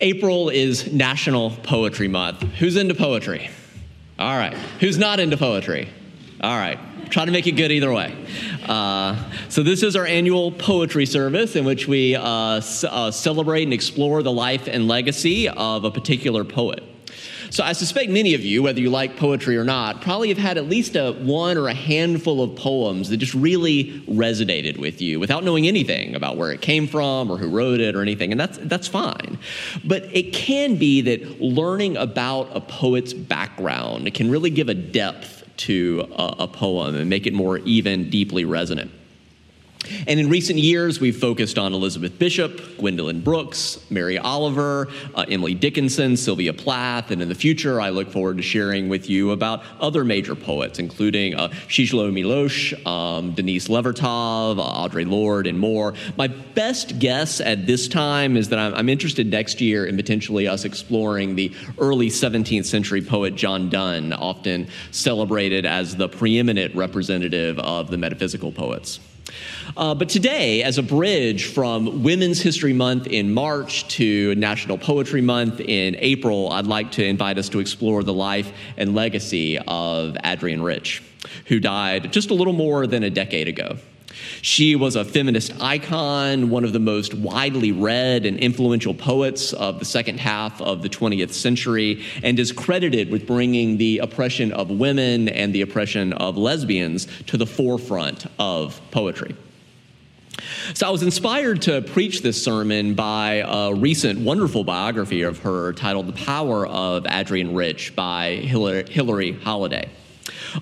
April is National Poetry Month. Who's into poetry? All right. Who's not into poetry? All right. Try to make it good either way. Uh, so, this is our annual poetry service in which we uh, c- uh, celebrate and explore the life and legacy of a particular poet. So I suspect many of you, whether you like poetry or not, probably have had at least a one or a handful of poems that just really resonated with you without knowing anything about where it came from or who wrote it or anything, and that's that's fine. But it can be that learning about a poet's background can really give a depth to a, a poem and make it more even deeply resonant. And in recent years, we've focused on Elizabeth Bishop, Gwendolyn Brooks, Mary Oliver, uh, Emily Dickinson, Sylvia Plath, and in the future, I look forward to sharing with you about other major poets, including uh, Czeslaw Milosz, um, Denise Levertov, uh, Audre Lorde, and more. My best guess at this time is that I'm, I'm interested next year in potentially us exploring the early 17th century poet John Donne, often celebrated as the preeminent representative of the metaphysical poets. Uh, but today, as a bridge from Women's History Month in March to National Poetry Month in April, I'd like to invite us to explore the life and legacy of Adrienne Rich, who died just a little more than a decade ago. She was a feminist icon, one of the most widely read and influential poets of the second half of the 20th century, and is credited with bringing the oppression of women and the oppression of lesbians to the forefront of poetry. So I was inspired to preach this sermon by a recent wonderful biography of her titled The Power of Adrienne Rich by Hilary Holladay.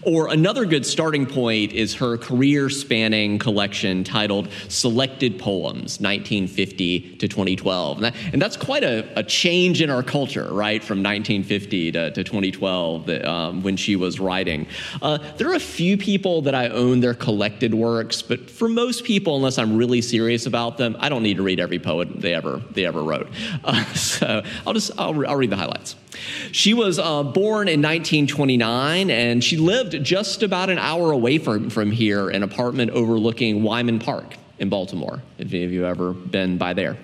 Or another good starting point is her career spanning collection titled Selected Poems, 1950 to 2012. And, that, and that's quite a, a, change in our culture, right, from 1950 to, to 2012 that, um, when she was writing. Uh, there are a few people that I own their collected works, but for most people, unless I'm really serious about them, I don't need to read every poet they ever, they ever wrote. Uh, so I'll just, I'll, I'll read the highlights. She was uh, born in 1929 and she lived just about an hour away from, from here, an apartment overlooking Wyman Park in Baltimore, if any of you ever been by there.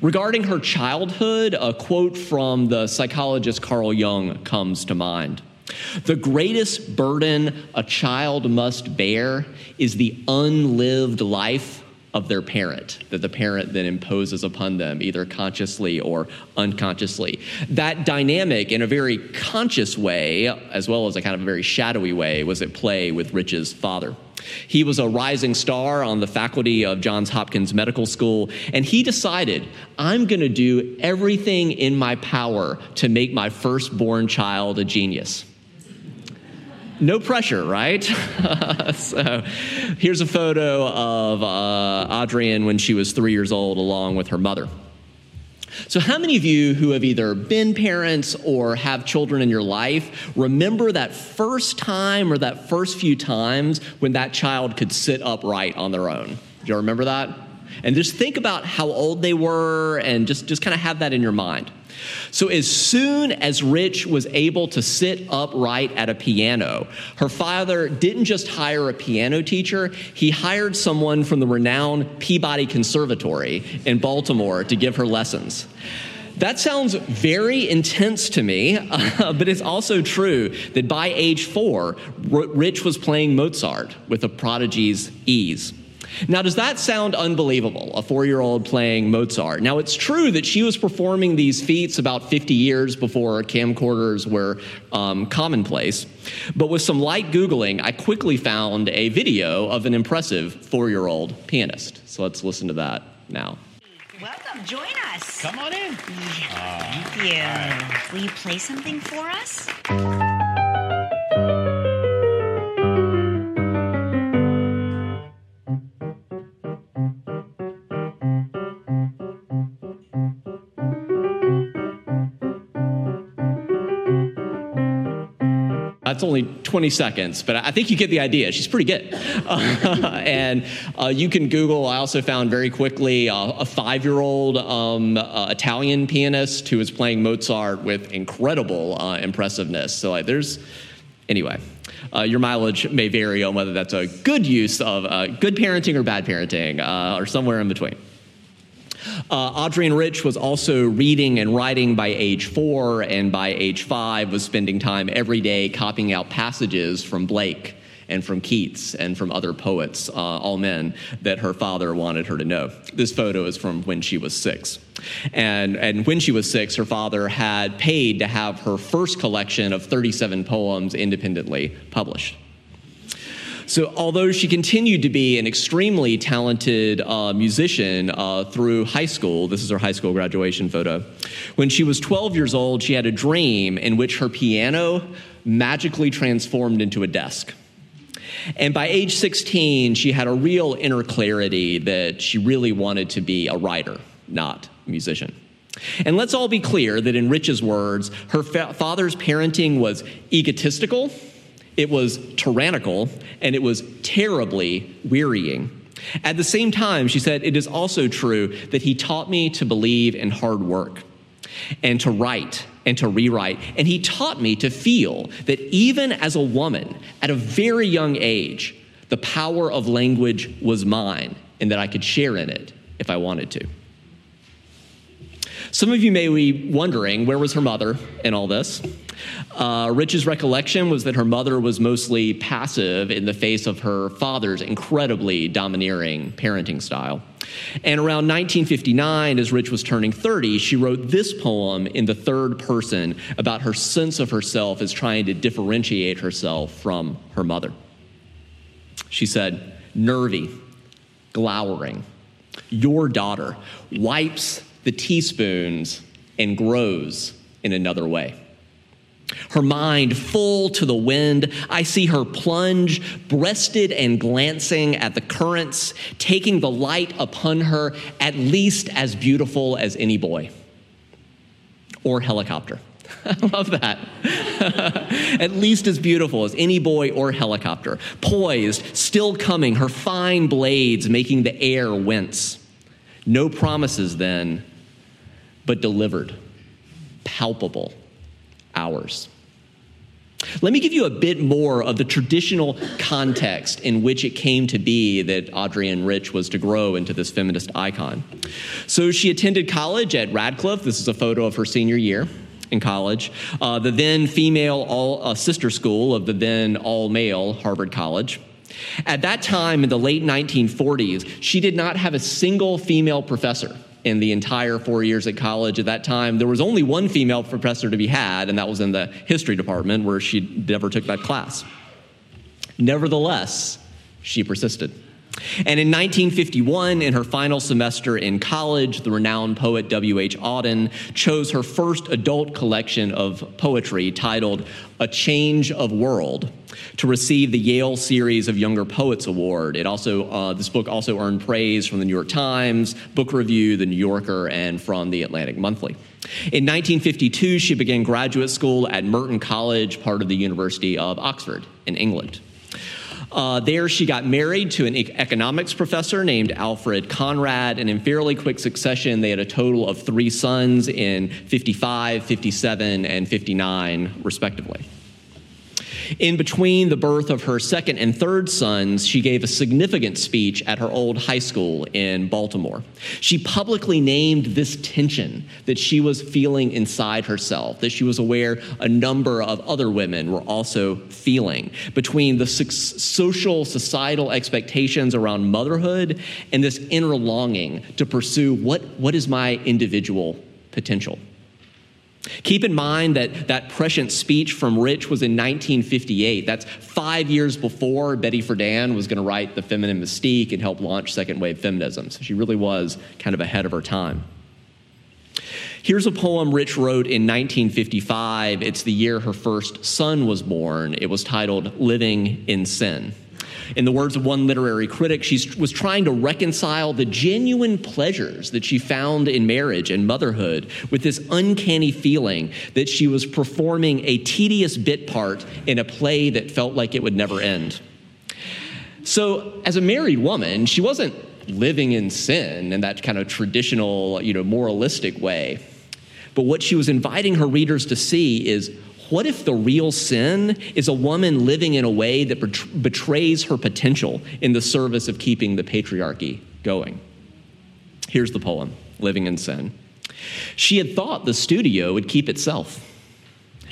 Regarding her childhood, a quote from the psychologist Carl Jung comes to mind. The greatest burden a child must bear is the unlived life of their parent that the parent then imposes upon them, either consciously or unconsciously. That dynamic, in a very conscious way, as well as a kind of a very shadowy way, was at play with Rich's father. He was a rising star on the faculty of Johns Hopkins Medical School, and he decided, I'm going to do everything in my power to make my firstborn child a genius no pressure, right? so here's a photo of uh, Adrienne when she was three years old, along with her mother. So, how many of you who have either been parents or have children in your life remember that first time or that first few times when that child could sit upright on their own? Do you remember that? And just think about how old they were and just, just kind of have that in your mind. So, as soon as Rich was able to sit upright at a piano, her father didn't just hire a piano teacher, he hired someone from the renowned Peabody Conservatory in Baltimore to give her lessons. That sounds very intense to me, uh, but it's also true that by age four, Rich was playing Mozart with a prodigy's ease. Now, does that sound unbelievable? A four year old playing Mozart. Now, it's true that she was performing these feats about 50 years before camcorders were um, commonplace. But with some light Googling, I quickly found a video of an impressive four year old pianist. So let's listen to that now. Welcome, join us. Come on in. Yeah, thank you. Right. Will you play something for us? That's only 20 seconds, but I think you get the idea. She's pretty good. Uh, and uh, you can Google, I also found very quickly uh, a five year old um, uh, Italian pianist who is playing Mozart with incredible uh, impressiveness. So, like, there's, anyway. Uh, your mileage may vary on whether that's a good use of good parenting or bad parenting, or somewhere in between. Uh, and Rich was also reading and writing by age four, and by age five was spending time every day copying out passages from Blake and from Keats and from other poets, uh, all men, that her father wanted her to know. This photo is from when she was six. And, and when she was six, her father had paid to have her first collection of 37 poems independently published. So, although she continued to be an extremely talented uh, musician uh, through high school, this is her high school graduation photo, when she was 12 years old, she had a dream in which her piano magically transformed into a desk. And by age 16, she had a real inner clarity that she really wanted to be a writer, not a musician. And let's all be clear that, in Rich's words, her fa- father's parenting was egotistical it was tyrannical, and it was terribly wearying. At the same time, she said, it is also true that he taught me to believe in hard work and to write and to rewrite. And he taught me to feel that even as a woman at a very young age, the power of language was mine and that I could share in it if I wanted to. Some of you may be wondering where was her mother in all this? Uh, Rich's recollection was that her mother was mostly passive in the face of her father's incredibly domineering parenting style. And around 1959, as Rich was turning 30, she wrote this poem in the third person about her sense of herself as trying to differentiate herself from her mother. She said, Nervy, glowering, your daughter wipes the teaspoons and grows in another way. Her mind full to the wind, I see her plunge, breasted and glancing at the currents, taking the light upon her, at least as beautiful as any boy or helicopter. I love that. At least as beautiful as any boy or helicopter. Poised, still coming, her fine blades making the air wince. No promises then, but delivered, palpable, ours. Let me give you a bit more of the traditional context in which it came to be that Adrienne Rich was to grow into this feminist icon. So she attended college at Radcliffe. This is a photo of her senior year in college, uh, the then female all, uh, sister school of the then all male Harvard College. At that time, in the late 1940s, she did not have a single female professor in the entire four years at college. At that time, there was only one female professor to be had, and that was in the history department where she never took that class. Nevertheless, she persisted. And in 1951, in her final semester in college, the renowned poet W.H. Auden chose her first adult collection of poetry titled A Change of World to receive the Yale Series of Younger Poets Award. It also, uh, this book also earned praise from the New York Times, Book Review, The New Yorker, and from the Atlantic Monthly. In 1952, she began graduate school at Merton College, part of the University of Oxford in England. Uh, there, she got married to an economics professor named Alfred Conrad, and in fairly quick succession, they had a total of three sons in 55, 57, and 59, respectively. In between the birth of her second and third sons, she gave a significant speech at her old high school in Baltimore. She publicly named this tension that she was feeling inside herself, that she was aware a number of other women were also feeling between the social, societal expectations around motherhood and this inner longing to pursue what, what is my individual potential. Keep in mind that that prescient speech from Rich was in 1958. That's five years before Betty Friedan was going to write The Feminine Mystique and help launch second wave feminism. So she really was kind of ahead of her time. Here's a poem Rich wrote in 1955. It's the year her first son was born. It was titled Living in Sin. In the words of one literary critic, she was trying to reconcile the genuine pleasures that she found in marriage and motherhood with this uncanny feeling that she was performing a tedious bit part in a play that felt like it would never end. So, as a married woman, she wasn't living in sin in that kind of traditional, you know, moralistic way. But what she was inviting her readers to see is what if the real sin is a woman living in a way that betrays her potential in the service of keeping the patriarchy going? Here's the poem living in sin. She had thought the studio would keep itself.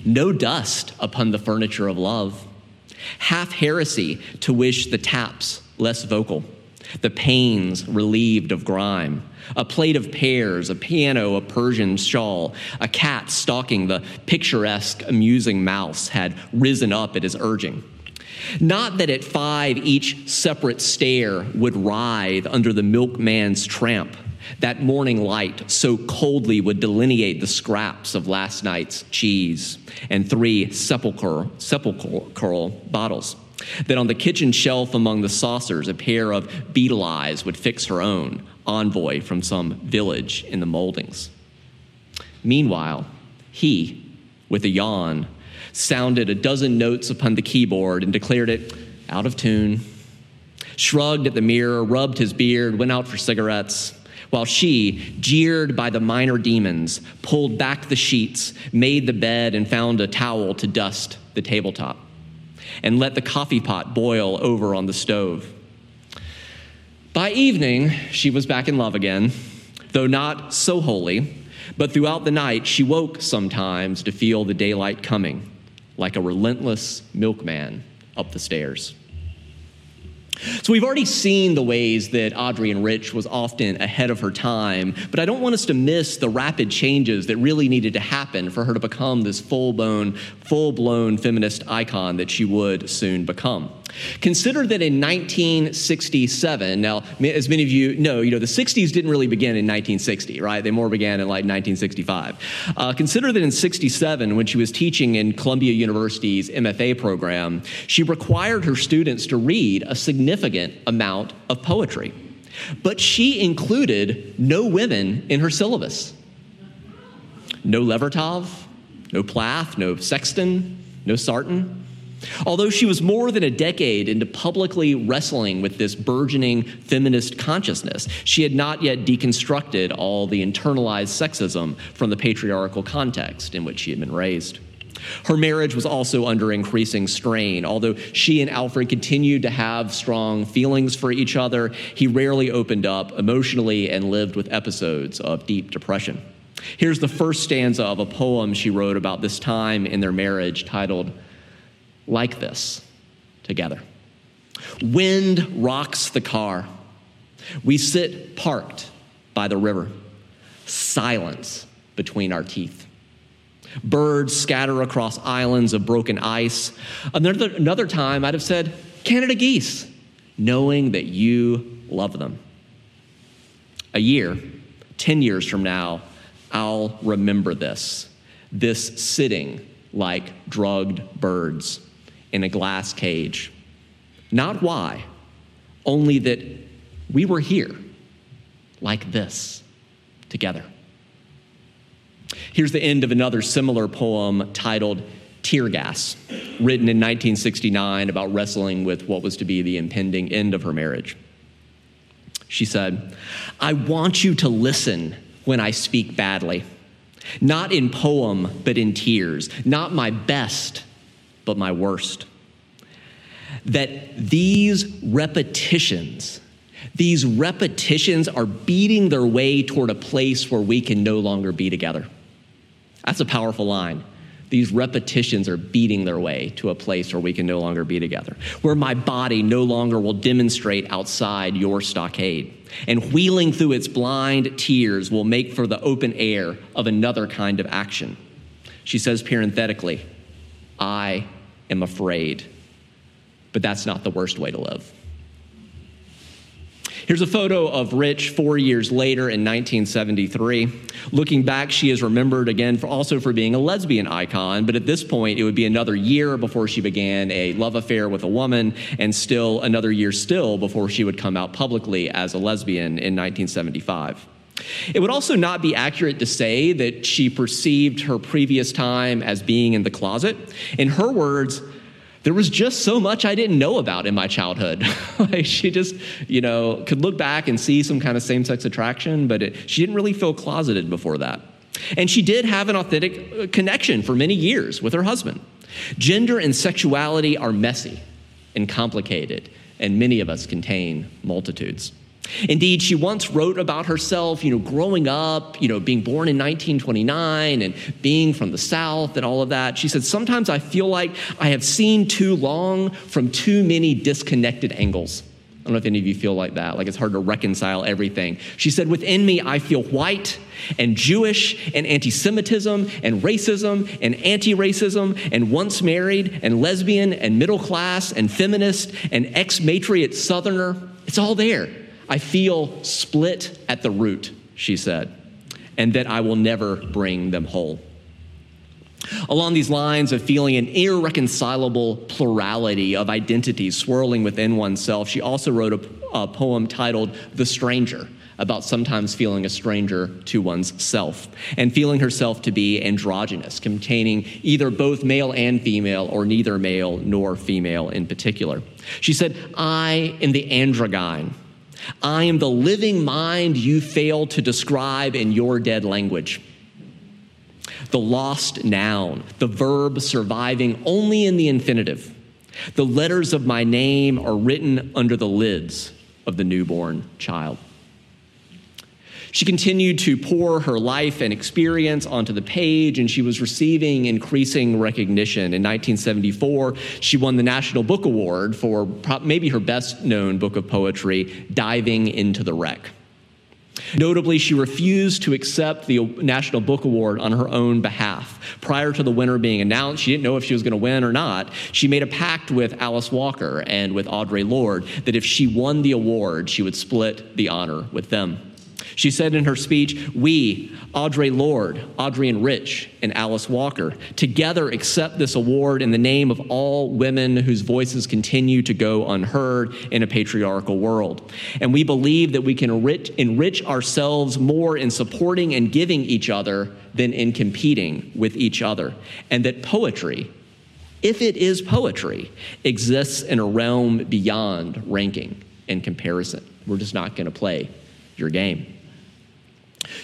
No dust upon the furniture of love. Half heresy to wish the taps less vocal, the panes relieved of grime, a plate of pears, a piano, a Persian shawl, a cat stalking the picturesque, amusing mouse had risen up at his urging. Not that at five each separate stair would writhe under the milkman's tramp. That morning light so coldly would delineate the scraps of last night's cheese and three sepulchral, sepulchral bottles. That on the kitchen shelf among the saucers, a pair of beetle eyes would fix her own envoy from some village in the moldings. Meanwhile, he, with a yawn, sounded a dozen notes upon the keyboard and declared it out of tune, shrugged at the mirror, rubbed his beard, went out for cigarettes, while she, jeered by the minor demons, pulled back the sheets, made the bed, and found a towel to dust the tabletop, and let the coffee pot boil over on the stove. By evening, she was back in love again, though not so wholly, but throughout the night, she woke sometimes to feel the daylight coming like a relentless milkman up the stairs. So, we've already seen the ways that Adrienne Rich was often ahead of her time, but I don't want us to miss the rapid changes that really needed to happen for her to become this full blown, full blown feminist icon that she would soon become. Consider that in 1967, now, as many of you know, you know, the 60s didn't really begin in 1960, right? They more began in like 1965. Uh, consider that in 67, when she was teaching in Columbia University's MFA program, she required her students to read a significant amount of poetry. But she included no women in her syllabus. No Levertov, no Plath, no Sexton, no Sarton. Although she was more than a decade into publicly wrestling with this burgeoning feminist consciousness, she had not yet deconstructed all the internalized sexism from the patriarchal context in which she had been raised. Her marriage was also under increasing strain. Although she and Alfred continued to have strong feelings for each other, he rarely opened up emotionally and lived with episodes of deep depression. Here's the first stanza of a poem she wrote about this time in their marriage titled like this together. Wind rocks the car. We sit parked by the river, silence between our teeth. Birds scatter across islands of broken ice. Another, another time, I'd have said, Canada geese, knowing that you love them. A year, 10 years from now, I'll remember this this sitting like drugged birds in a glass cage. Not why, only that we were here like this together. Here's the end of another similar poem titled Tear Gas, written in 1969 about wrestling with what was to be the impending end of her marriage. She said, I want you to listen when I speak badly, not in poem, but in tears, not my best, but my worst. That these repetitions, these repetitions are beating their way toward a place where we can no longer be together. That's a powerful line. These repetitions are beating their way to a place where we can no longer be together, where my body no longer will demonstrate outside your stockade. And wheeling through its blind tears will make for the open air of another kind of action. She says parenthetically, I am afraid. But that's not the worst way to live. Here's a photo of Rich four years later in 1973. Looking back, she is remembered again for also for being a lesbian icon, but at this point, it would be another year before she began a love affair with a woman, and still another year still before she would come out publicly as a lesbian in 1975. It would also not be accurate to say that she perceived her previous time as being in the closet. In her words, there was just so much I didn't know about in my childhood. like she just, you know, could look back and see some kind of same sex attraction, but it, she didn't really feel closeted before that. And she did have an authentic uh, connection for many years with her husband. Gender and sexuality are messy and complicated, and many of us contain multitudes. Indeed, she once wrote about herself, you know, growing up, you know, being born in 1929 and being from the South and all of that. She said, Sometimes I feel like I have seen too long from too many disconnected angles. I don't know if any of you feel like that, like it's hard to reconcile everything. She said, Within me, I feel white and Jewish and anti Semitism and racism and anti racism and once married and lesbian and middle class and feminist and ex matriot Southerner. It's all there. I feel split at the root, she said, and that I will never bring them whole. Along these lines of feeling an irreconcilable plurality of identities swirling within oneself, she also wrote a, a, poem titled The Stranger, about sometimes feeling a stranger to one's self, and feeling herself to be androgynous, containing either both male and female, or neither male nor female in particular. She said, I am the androgyne. I am the living mind you fail to describe in your dead language the lost noun, the verb surviving only in the infinitive. The letters of my name are written under the lids of the newborn child. She continued to pour her life and experience onto the page, and she was receiving increasing recognition. In 1974, she won the National Book Award for maybe her best known book of poetry, Diving into the Wreck. Notably, she refused to accept the National Book Award on her own behalf. Prior to the winner being announced, she didn't know if she was going to win or not. She made a pact with Alice Walker and with Audre Lorde that if she won the award, she would split the honor with them. She said in her speech, We, Audre Lorde, Adrienne Rich, and Alice Walker, together accept this award in the name of all women whose voices continue to go unheard in a patriarchal world. And we believe that we can enrich, enrich ourselves more in supporting and giving each other than in competing with each other. And that poetry, if it is poetry, exists in a realm beyond ranking and comparison. We're just not going to play your game.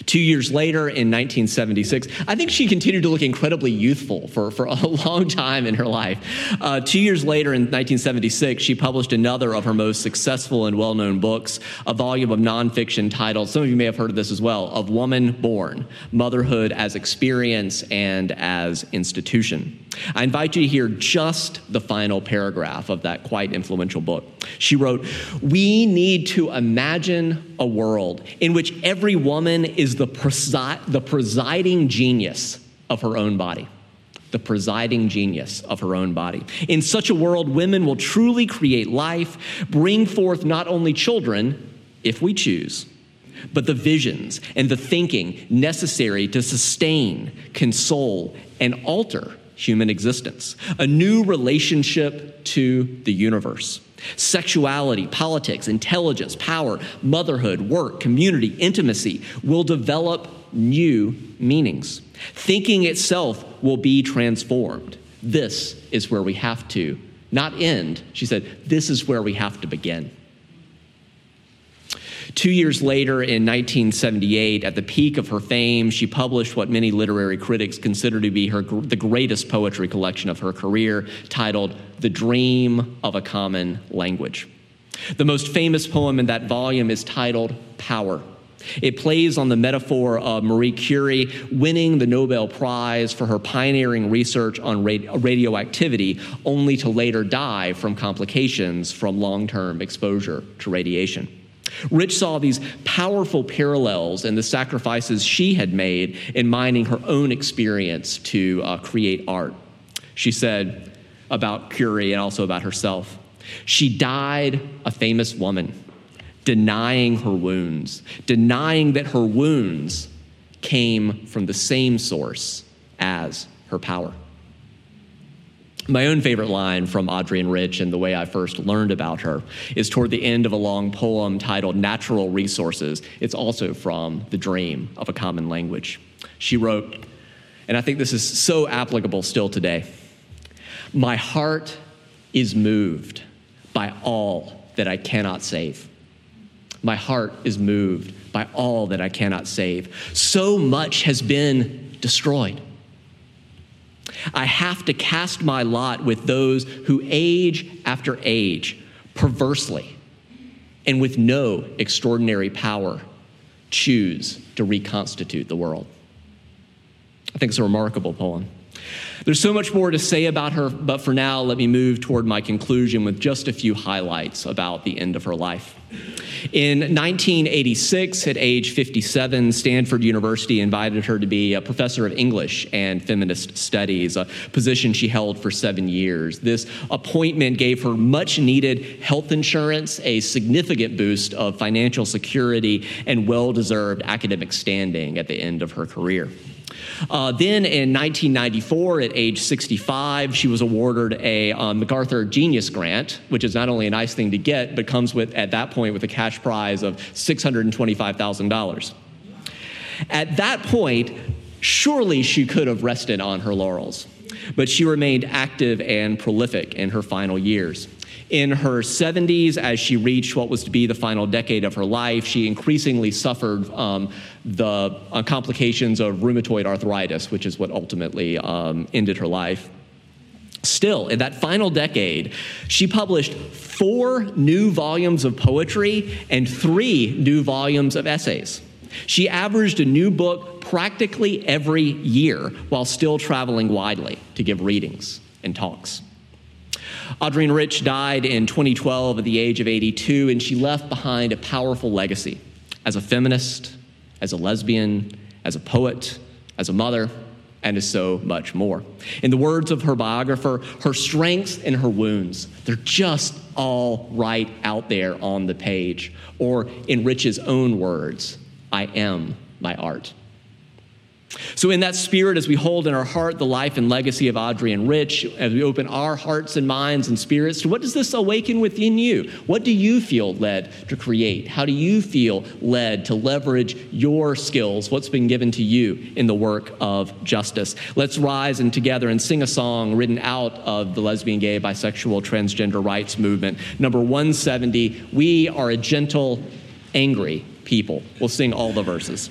Two years later, in 1976, I think she continued to look incredibly youthful for, for a long time in her life. Uh, two years later, in 1976, she published another of her most successful and well known books, a volume of nonfiction titled, some of you may have heard of this as well, Of Woman Born Motherhood as Experience and as Institution. I invite you to hear just the final paragraph of that quite influential book. She wrote, We need to imagine a world in which every woman is the, presi- the presiding genius of her own body. The presiding genius of her own body. In such a world, women will truly create life, bring forth not only children, if we choose, but the visions and the thinking necessary to sustain, console, and alter human existence, a new relationship to the universe. Sexuality, politics, intelligence, power, motherhood, work, community, intimacy will develop new meanings. Thinking itself will be transformed. This is where we have to not end. She said, This is where we have to begin. Two years later, in 1978, at the peak of her fame, she published what many literary critics consider to be her, the greatest poetry collection of her career, titled The Dream of a Common Language. The most famous poem in that volume is titled Power. It plays on the metaphor of Marie Curie winning the Nobel Prize for her pioneering research on radioactivity, only to later die from complications from long term exposure to radiation. Rich saw these powerful parallels in the sacrifices she had made in mining her own experience to uh, create art. She said about Curie and also about herself she died a famous woman, denying her wounds, denying that her wounds came from the same source as her power. My own favorite line from Adrienne Rich and the way I first learned about her is toward the end of a long poem titled Natural Resources. It's also from The Dream of a Common Language. She wrote, and I think this is so applicable still today My heart is moved by all that I cannot save. My heart is moved by all that I cannot save. So much has been destroyed. I have to cast my lot with those who age after age perversely and with no extraordinary power, choose to reconstitute the world. I think it's a remarkable poem. There's so much more to say about her, but for now, let me move toward my conclusion with just a few highlights about the end of her life. In 1986, at age 57, Stanford University invited her to be a professor of English and feminist studies, a position she held for seven years. This appointment gave her much needed health insurance, a significant boost of financial security, and well deserved academic standing at the end of her career. Uh, then in 1994, at age 65, she was awarded a um, MacArthur Genius Grant, which is not only a nice thing to get, but comes with, at that point, with a cash prize of $625,000. At that point, surely she could have rested on her laurels, but she remained active and prolific in her final years. In her 70s, as she reached what was to be the final decade of her life, she increasingly suffered um, the uh, complications of rheumatoid arthritis, which is what ultimately um, ended her life. Still, in that final decade, she published four new volumes of poetry and three new volumes of essays. She averaged a new book practically every year while still traveling widely to give readings and talks. Adrienne Rich died in 2012 at the age of 82, and she left behind a powerful legacy as a feminist, as a lesbian, as a poet, as a mother, and as so much more. In the words of her biographer, her strengths and her wounds, they're just all right out there on the page. Or in Rich's own words, I am my art. So, in that spirit, as we hold in our heart the life and legacy of Adrienne Rich, as we open our hearts and minds and spirits to what does this awaken within you? What do you feel led to create? How do you feel led to leverage your skills, what's been given to you in the work of justice? Let's rise and together and sing a song written out of the lesbian, gay, bisexual, transgender rights movement. Number 170 We are a gentle, angry people. We'll sing all the verses.